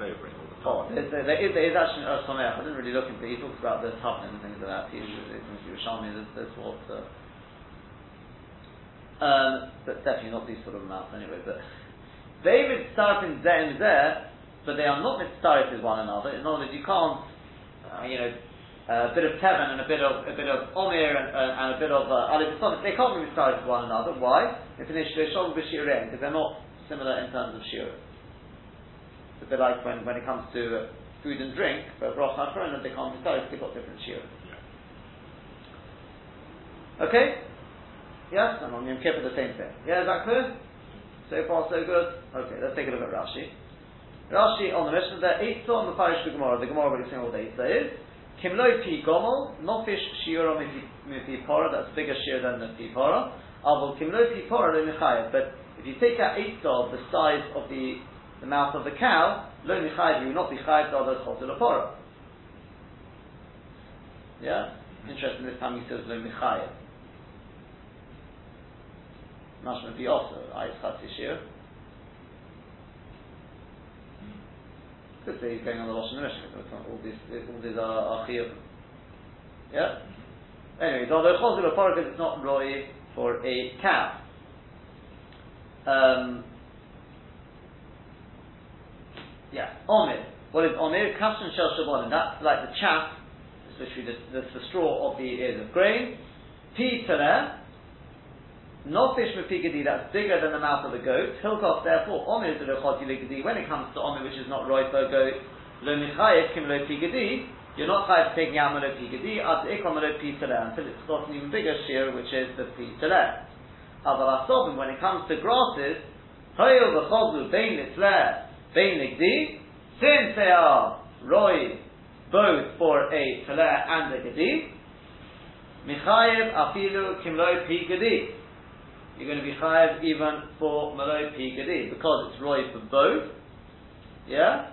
Flavouring all the Oh, there, there, there, is, there is actually a Somech. I didn't really look into it. He talks about the toughness and things like that. He, was showing me this, this what. Uh, um, but definitely not these sort of amounts anyway. But they mitzaref in zeh and zeh, but they are not mitzaref with one another. In other words, you can't, uh, you know, a bit of Tevan and a bit of a bit of Omer and, uh, and a bit of uh, Alif They can't be mitzaref with one another. Why? It's an issue because they're not similar in terms of shiur. A bit like when, when it comes to uh, food and drink, but Rosh Hashanah, they can't decide, they've got different shiur. Okay? Yes? And on Yom Kippur the same thing. Yeah, is that clear? So far so good? Okay, let's take a look at Rashi. Rashi on the Mishnah there, Eitzah on the parish of the Gemara, the Gemara what the Eitzah is. Kimloi pi gomel, nofish shiura mipi pora, that's bigger shear than the pi pora. Avol kimloi pi pora lo michayev, but if you take out Eitzah of the size of the, the mouth of the cow, lo michayev, you will not be chayev to other chotel. Yeah? Interesting, this time he says lo michayev. Mashma be also Ais Chatzi Shir. Could say he's going on the Rosh Hashanah. All these, all these are, are chiyuv. Yeah. Anyway, although chozul or because it's not roy for a cow. Um, yeah, omid. What is omid? Kashan shel shabon, and that's like the chaff, especially the, the, the straw of the ears of grain. Pi not fish mepigadi that's bigger than the mouth of the goat. Hilkos therefore omer is the When it comes to omer which is not right for goat, lo michayev kim lo pigadi. You're not chayav taking out lo pigadi ad ikom lo pitale until it's got an even bigger shear which is the pitale. Aval asobim when it comes to grasses, hoyel v'chozu bein litzler bein ligdi. Since they are roy both for a taler and a gedi, michayev afilu kim lo pigadi you're going to be chayav even for malay pigadi because it's roy for both. Yeah,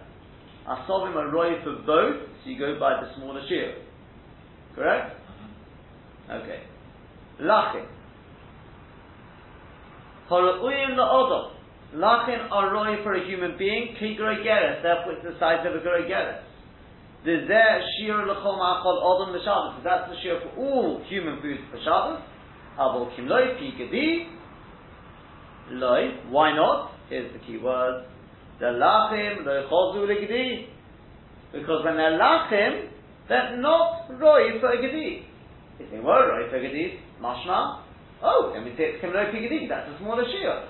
asovim are roy for both, so you go by the smaller shield. Correct? Okay. Lachin. Hora'uyim la'odom. Lachin are roy for a human being. Kigre geres. Therefore, it's the size of a gre geres. The zeh shir l'chol ma'achol odom l'shabbos. That's the shir for all human foods for Shabbos. Avol kimloi pigadi. Loi. Why not? Here's the key word. The lachim lo chozu legadi. Because when they're lachim, they're not roi for a gadi. If they were roi for a gadi, mashma. Oh, then we take kimloi pigadi. That's a smaller shiur.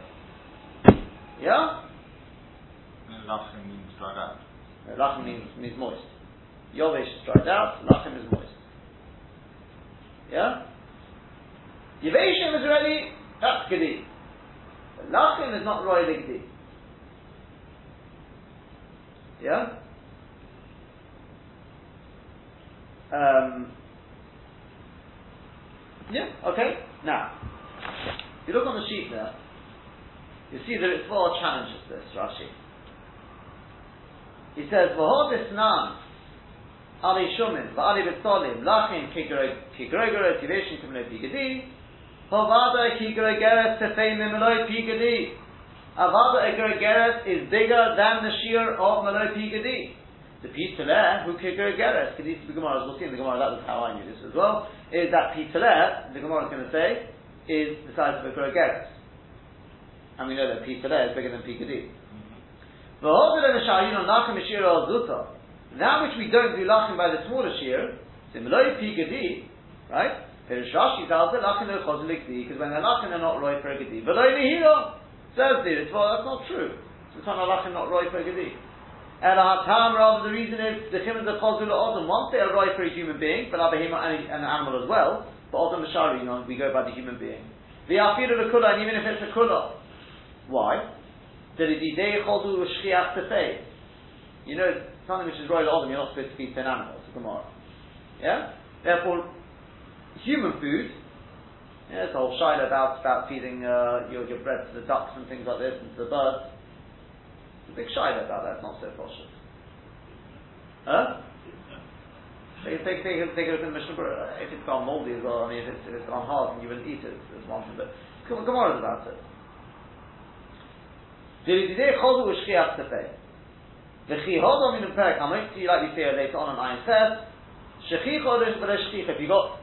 Yeah. And lachim means dried out. Uh, Lachem means, means moist. Yovesh is dried out, lachem is moist. Yeah? Yeveshim is already, that's gedi. Lachem is not roy gedi. Yeah? Um, yeah, okay. Now, if you look on the sheet there, you see that it's four challenges this, Rashi. He says, V'hodis nan, Ali Shumin, V'ali B'tzolim, Lachim Kigregere, Tiveshin Kimle Pigadi, Hovada Kigregere Tefei Mimeloi Pigadi. Avada Egregeres is bigger than the shear of Meloi Pigadi. The Pitaleh, who Kigregeres, Kedis the Gemara, as we'll see in the Gemara, that was how I knew this as well, is that Pitaleh, the Gemara is going to say, is the size of a Gregeres. And we know that Pitaleh is bigger than Pigadi. That which we don't do lachim by the smaller shear, similarly pigadi, right? Perish Rashi tells it lachim no chozelikdi, because when they're lachim they're not roy for a. But only here says the well that's not true. So it's not lachim not roy for a gadi. And hatam rather the reason is the chimon the chozul odom once they are roy for a human being, but abahima and an animal as well. But odom mashari, you know, we go by the human being. The afiru the kula, and even if it's a kula, why? that it is shchiach tefei. You know, something which is royal odom, you're not supposed to feed to an animal, it's a Gemara. Yeah? Therefore, human food, yeah, it's a whole shayla about, about feeding uh, your, your bread to the ducks and things like this, and to the birds. It's a big shayla about that, it's not so cautious. Huh? Take, take, take, take a look at the Berurah. If it's gone moldy as well, I mean, if it's, if it's gone hard and you wouldn't eat it, it's one thing, but Gemara is about it. The chihodom in the perek hamoitzi, like we see later on on Ayin Tes, shechicha shechicha. If you got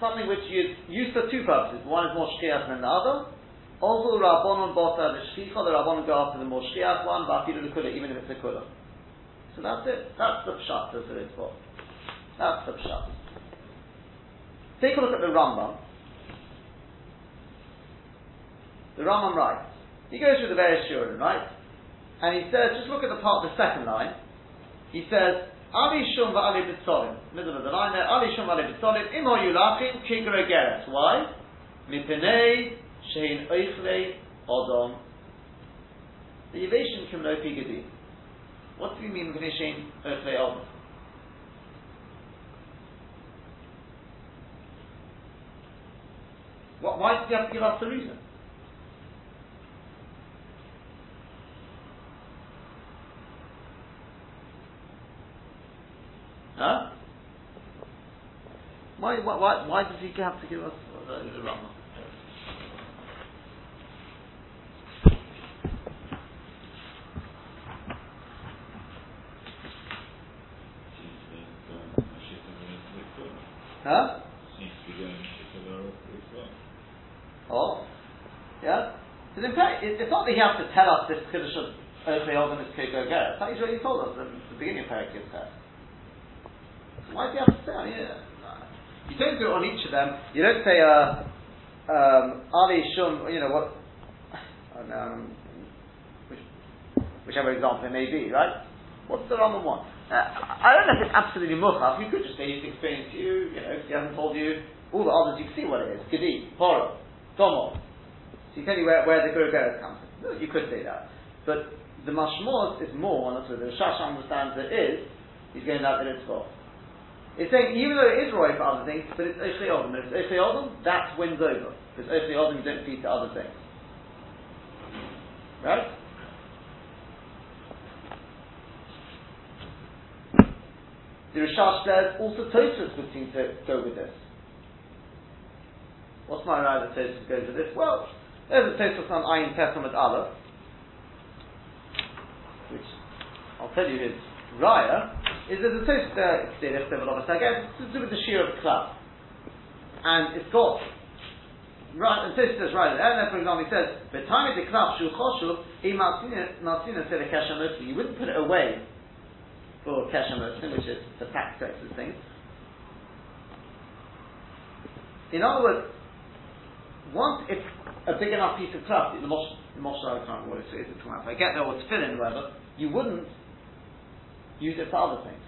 something which you use for two purposes, one is more shkiach than the other. Also, rabbonon bota the shchicha, the rabbonon go after the more shkiach one, but the kula, even if it's a kula. So that's it. That's the pshat. That's what it's for. That's the pshat. Take a look at the Rambam. The Rambam writes. He goes through the various shurim, right? And he says, just look at the part, the second line. He says, Ali Shum va'ali b'tzolim. Middle of the line there. Ali Shum va'ali b'tzolim. Im ho yulachim kigra geres. Why? Mipnei shein oichle odom. The Yevation kim no pigadi. What do you mean mipnei shein oichle odom? Why did you have to give us the reason? Huh? Why, why, why, does he have to give us uh, the Rama? Huh? Oh, yeah. Because in fact, it, it's not that he has to tell us this Kiddush of Oakley Ogden is Kiko Ger. He's already told us at the beginning of Parak Yitzchak. Why do you have to? I mean, you don't do it on each of them. You don't say, uh, um, Ali Shum, you know what, um, which, whichever example it may be, right? What's the Rambam want? Uh, I don't know if it's absolutely muchaf. You could just say he's explaining to you, you know, if he hasn't told you all the others, you can see what it is. Gedi, Hora, Tomo. So you tell you where, where the Guru Geras comes from. You could say that. But the Mashmos is more, and that's what the Rashash understands it is, he's going out there it's for. It's saying, even though it is Roy for other things, but it's Oshli Odom. If it's Oshli Odom, that wins over. Because Oshli Odom, you don't feed to other things. Right? The Rashash says, also Tosfos would seem to go with this. What's my right that Tosfos goes with this? Well, there's a Tosfos on Ayin Tes amud Aleph, which I'll tell you is raya, is there's a toast uh, it's I guess it's to do with the shear of the club. And it's got right and toast says right and then for example he says the time of the club shul choshuv imatzina said a keshamotim you wouldn't put it away for keshamotim which is for tax taxes things. In other words, once it's a big enough piece of cloth, the Moshe, the Moshe I can't remember what it is, it's if I get there or to fill in or whatever, you wouldn't use it for other things.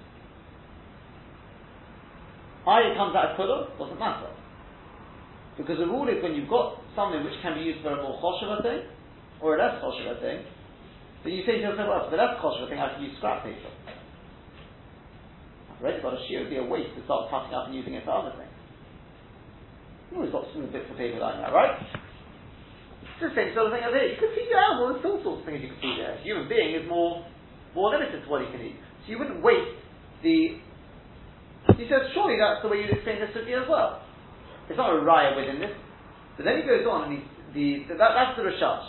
I it comes out of kula, doesn't matter. Because the rule is when you've got something which can be used for a more choshev thing, or a less choshev thing, then you say to yourself, well, for the less choshev thing, I can use scrap paper. I've already got a shear, it would be a waste to start cutting up and using it for other things. You always got small bits of paper like that, right? It's the same sort of thing as here. You can feed your animal, there's all sorts of things you can feed there. A human being is more, more limited to what he can eat. So you wouldn't waste the. He says, surely that's the way you'd explain this to me as well. It's not a raya within this. But then he goes on and he, the, that, that's the Rashash.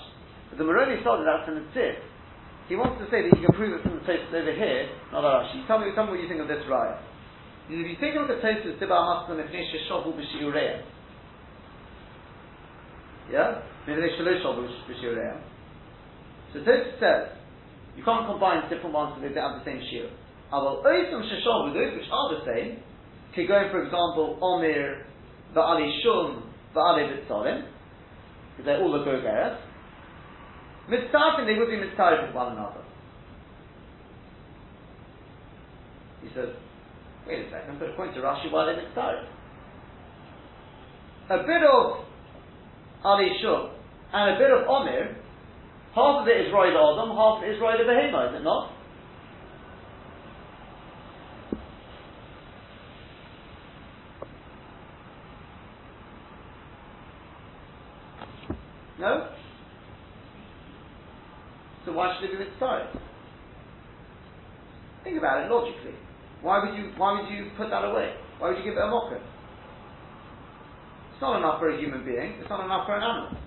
But the Moroni started that's the Tzir. He wants to say that you can prove it from the Tosfos over here, not Rashi. Tell me, tell me what you think of this raya. If you take a look at Tosfos, Tibar Maslam Mefnei Sheshovu B'Shiureim. Yeah? Mefnei Shelo Shovu B'Shiureim. So Tosfos says, you can't combine different ones because they have the same shiur. Aval oisim sheshol those which are the same, can go for example, Omir, Va'ali Shum, Va'ali Vitzolim, because they're all the Gogeres. Mitzarfin, they would be mitzarfin with one another. He says, wait a second, but according to Rashi, why are they mitzarfin? A bit of Ali Shum and a bit of Omir Half of it is Roy Adam, half of it is Roy Behema, is it not? No? So why should it be mitzvah? Think about it logically. Why would you why would you put that away? Why would you give it a mocker? It's not enough for a human being, it's not enough for an animal.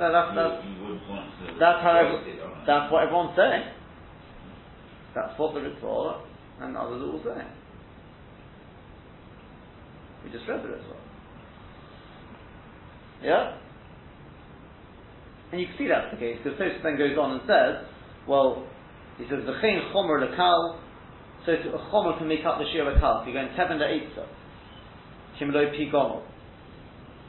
that's, that's, that's, that's, you wouldn't want to that's how, that's what everyone's saying. That's what the Ritva and others are all saying. We just read the Ritva. Yeah? And you can see that's the case, because Tosfos then goes on and says, well, he says, the V'chein chomer lekal, so chomer can make up the shir of a kal. So you're going teven to eitzah. Kimlo pi gomel.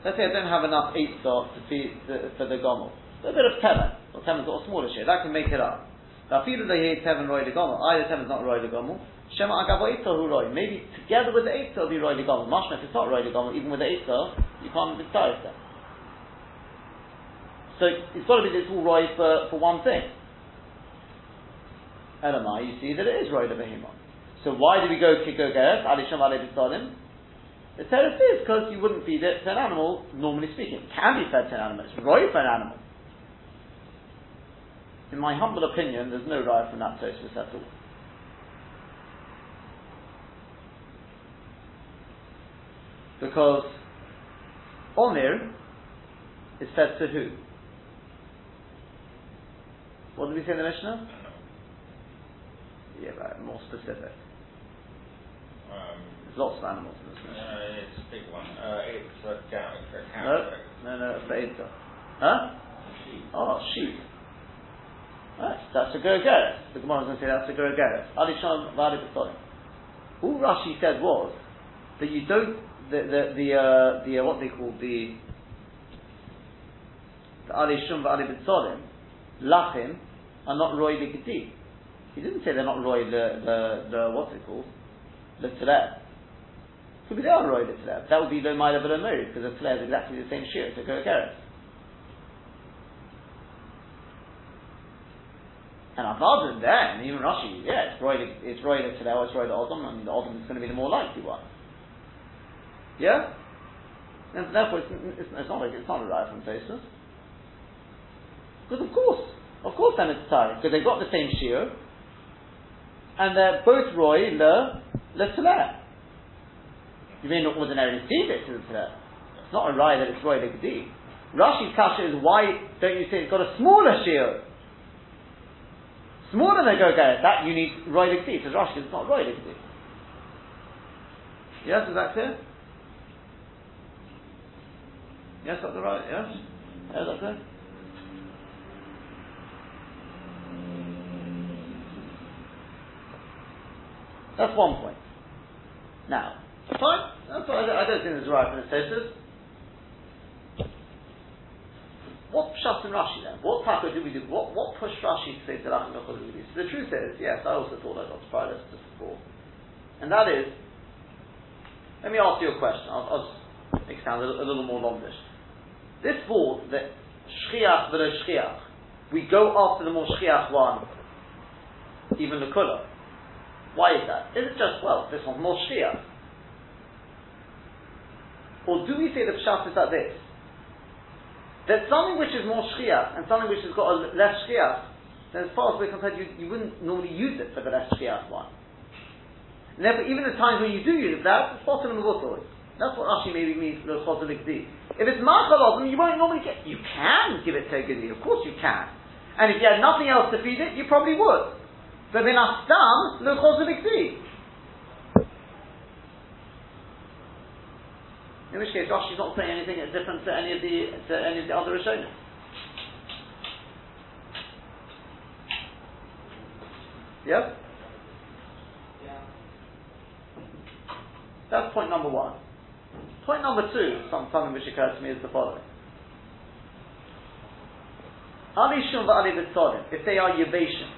Let's say I don't have enough eitzah to feed the, for the gomel. A bit of teven. Well, teven's got a smaller share. That can make it up. Now, feel they hear teven roy the gomel. Either teven's not roy the gomel. Shema agavo eitzah hu roy. Maybe together with the eitzah it'll be roy the gomel. Mashma, if it's not roy the gomel, even with the eitzah, you can't be tired then. So it's got to be that it's all roy for, for one thing. Elamai, you see that it is roy the behemoth. So why do we go kiko geres? Alisham ale. The teretz is because you wouldn't feed it to an animal, normally speaking. It can be fed to an animal. It's roy for an animal. In my humble opinion, there's no right from that Tosfos at all. Because Omir is fed to who? What did we say in the Mishnah? Yeah, right, more specific. Um, lots of animals in this Mishnah. uh, it's a big one. Uh, it's a cow. It's a cow. No, no, no, it's the. Huh? Oh, sheep. Right, that's a go-getter. The Gemara is going to say that's a go-getter. Ali Sham Vali B'Tzolim. All Rashi said was that you don't, the, the, the, uh, the uh, what they call the, the Ali Shum Vali B'Tzolim, Lachim, are not Roy Ligdi. He didn't say they're not Roy the, the, the what's it called? The Tzaleh. Could be they are Roy the Tzaleh. That would be the Maila V'Lo because the Tzaleh is exactly the same shear, it's a go-getter. And that, and even Rashi, yeah, it's Roy, it's Roy the Tadel, oh, it's Roy the Odom, and the Odom is going to be the more likely one. Yeah? And therefore, it's, it's, it's not like, it's not a right from Tosfos. Because of course, of course then it's Tari, because they've got the same Shir, and they're both Roy le, le Tadel. You may not ordinarily see it to the Tadel. It's not a Rai that it's Roy le Gedi. Rashi's kasha is why don't you say it's got a smaller shield? Smaller than go get that you need roy ligdi. Says Rashi, it's not roy ligdi. Yes, is that clear? Yes, that's right. Yes, yeah, that's it. That's one point. Now, fine. That's what I, don't, I don't think this is right from the Tosfos. What pshat in Rashi then? What taka do we do? What what pushed Rashi to say Zerachim Yochel So the truth is, yes, I also thought I got surprised just before, and that is, let me ask you a question. I'll, I'll make it sound a, little- a little more longish. This board that shchiach v'lo shchiach, we go after the more shchiach one, even the kula. Why is that? Is it just well, this one's more shchiach? Or do we say the pshat is like this? That something which is more shchiach and something which has got a less shchiach, then as far as we're concerned, you, you wouldn't normally use it for the less shchiach one. And therefore, even the times when you do use it, that's bottom of the That's what Rashi maybe means the. If it's machalosm, you won't normally get. You can give it to a gedi, of course you can. And if you had nothing else to feed it, you probably would. But then astam lo choselik In which case, Rashi's not saying anything that's different to any of the to any of the other Rishonim. Yep. Yeah? That's point number one. Point number two, some, something which occurs to me is the following. Ali Shum Ali B'Tzolim, if they are Yevation,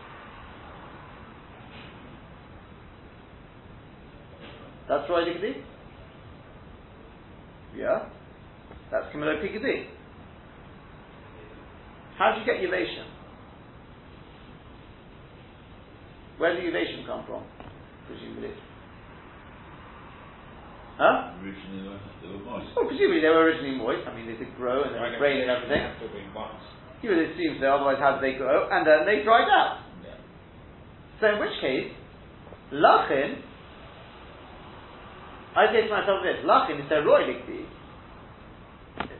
that's Roy Ligdi? Yeah? That's Kimelo Pikadi. How do you get Yavation? Where did Yavation come from? Presumably. Huh? Originally, they were moist. Well, presumably they were originally moist. I mean, they did grow and then Right, it rained and they everything. have to be once. You would assume so, otherwise how did they grow? And then they dried out. Yeah. So in which case, Lachin, I say to myself this, Lachin is roy likdi.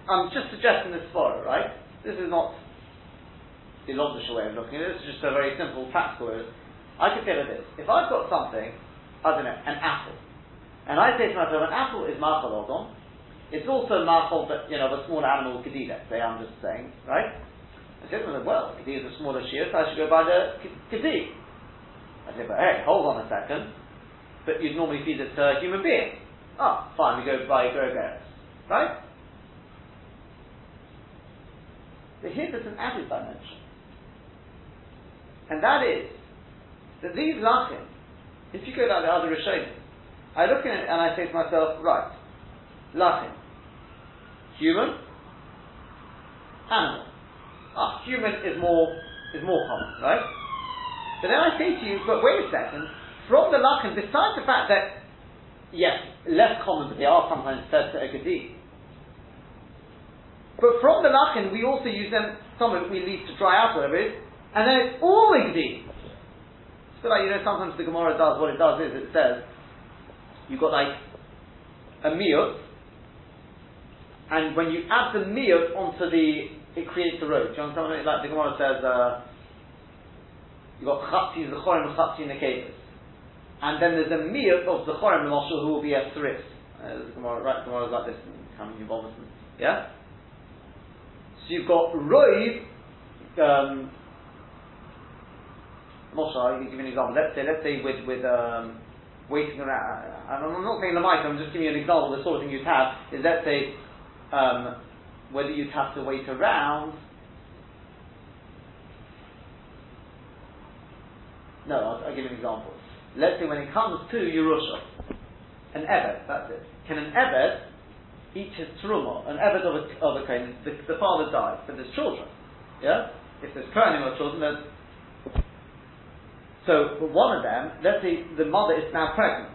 I'm just suggesting this for right? This is not the logical way of looking at it, this is just a very simple practical way. I could say like this, if I've got something, I don't know, an apple, and I say to myself, an apple is machal odom, it's also machal, but you know, of a small animal, let's say, I'm just saying, right? I say to myself, well, kedi is a smaller shear, so I should go buy the kedi. I say, but hey, hold on a second. But you'd normally feed it to a human being. Oh, fine, we go grow berries. Right? But here there's an added dimension. And that is that these lachim, if you go down the other Rishonim, I look at it and I say to myself, right, lachim, human, animal. Ah, human is more is more common, right? But then I say to you, but wait a second, from the lachin, besides the fact that, yes, less common, but they are sometimes said to a gadi. But from the lachin, we also use them, some of it we leave to dry out, whatever it is, and then it's all a gadi. It's like, you know, sometimes the Gemara does, what it does is, it says, you've got like a meal, and when you add the meal onto the, it creates a road. Do you understand what I mean? Like the Gemara says, uh, You've got Chatzi Zechorim Chatzi Nekevas. And then there's a Miyat of Zechorim Moshe who will be a Thris. Uh, the Gemara, right, is like this, coming. Yeah? So you've got Roiv, um, Moshe, I'll give you an example. Let's say, let's say with, with, um, waiting around, I'm not saying the mic, I'm just giving you an example, the sort of thing you'd have is let's say, um, whether you'd have to wait around No, I'll, I'll give you an example. Let's say when it comes to Yerusha, an Eved, that's it. Can an Eved eat his truma, an Eved of a, of a Kohen, the, the father dies, but there's children. Yeah? If there's Kohanim or children, there's. So, for one of them, let's say the mother is now pregnant.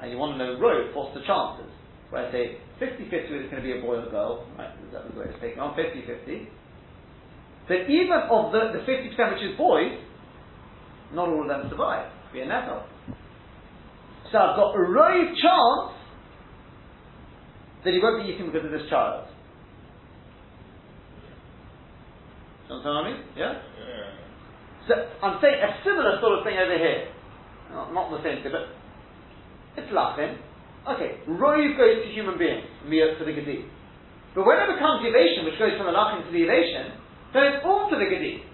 And you want to know, Roy, what's the chances? Where I say 50 50 it's going to be a boy or a girl, right? That was where it's taken on, 50 50. But even of the, the 50% which is boys, not all of them survive. Be a nettle. So I've got a rove chance that he won't be eaten because of this child. Understand what I mean? Yeah? Yeah. So I'm saying a similar sort of thing over here. Not, not the same thing, but it's laughing. Okay, rove goes to human beings, miyot to the gadi. But when it becomes elation, which goes from the lachim to the elation, then it's all to the gadi.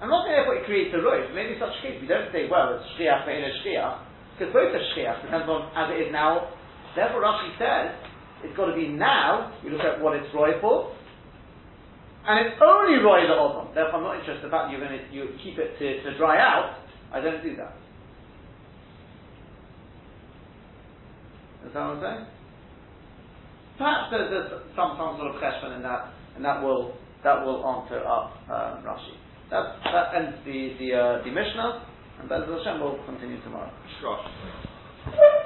I'm not saying therefore it creates a roiv. Maybe such a case we don't say, well, it's shchiach but in a shchiach, because both are shchiach, depends on as it is now. Therefore Rashi says, it's got to be now, you look at what it's roiv for, and it's only roiv the odom. Therefore I'm not interested fact you're going to you keep it to, to dry out, I don't do that. Is that what I'm saying? Perhaps there's, there's some, some sort of cheshbon in that, and that will that will answer up um, Rashi. That that ends the the uh, the Mishnah, and Bez Hashem will continue tomorrow. Shlosh.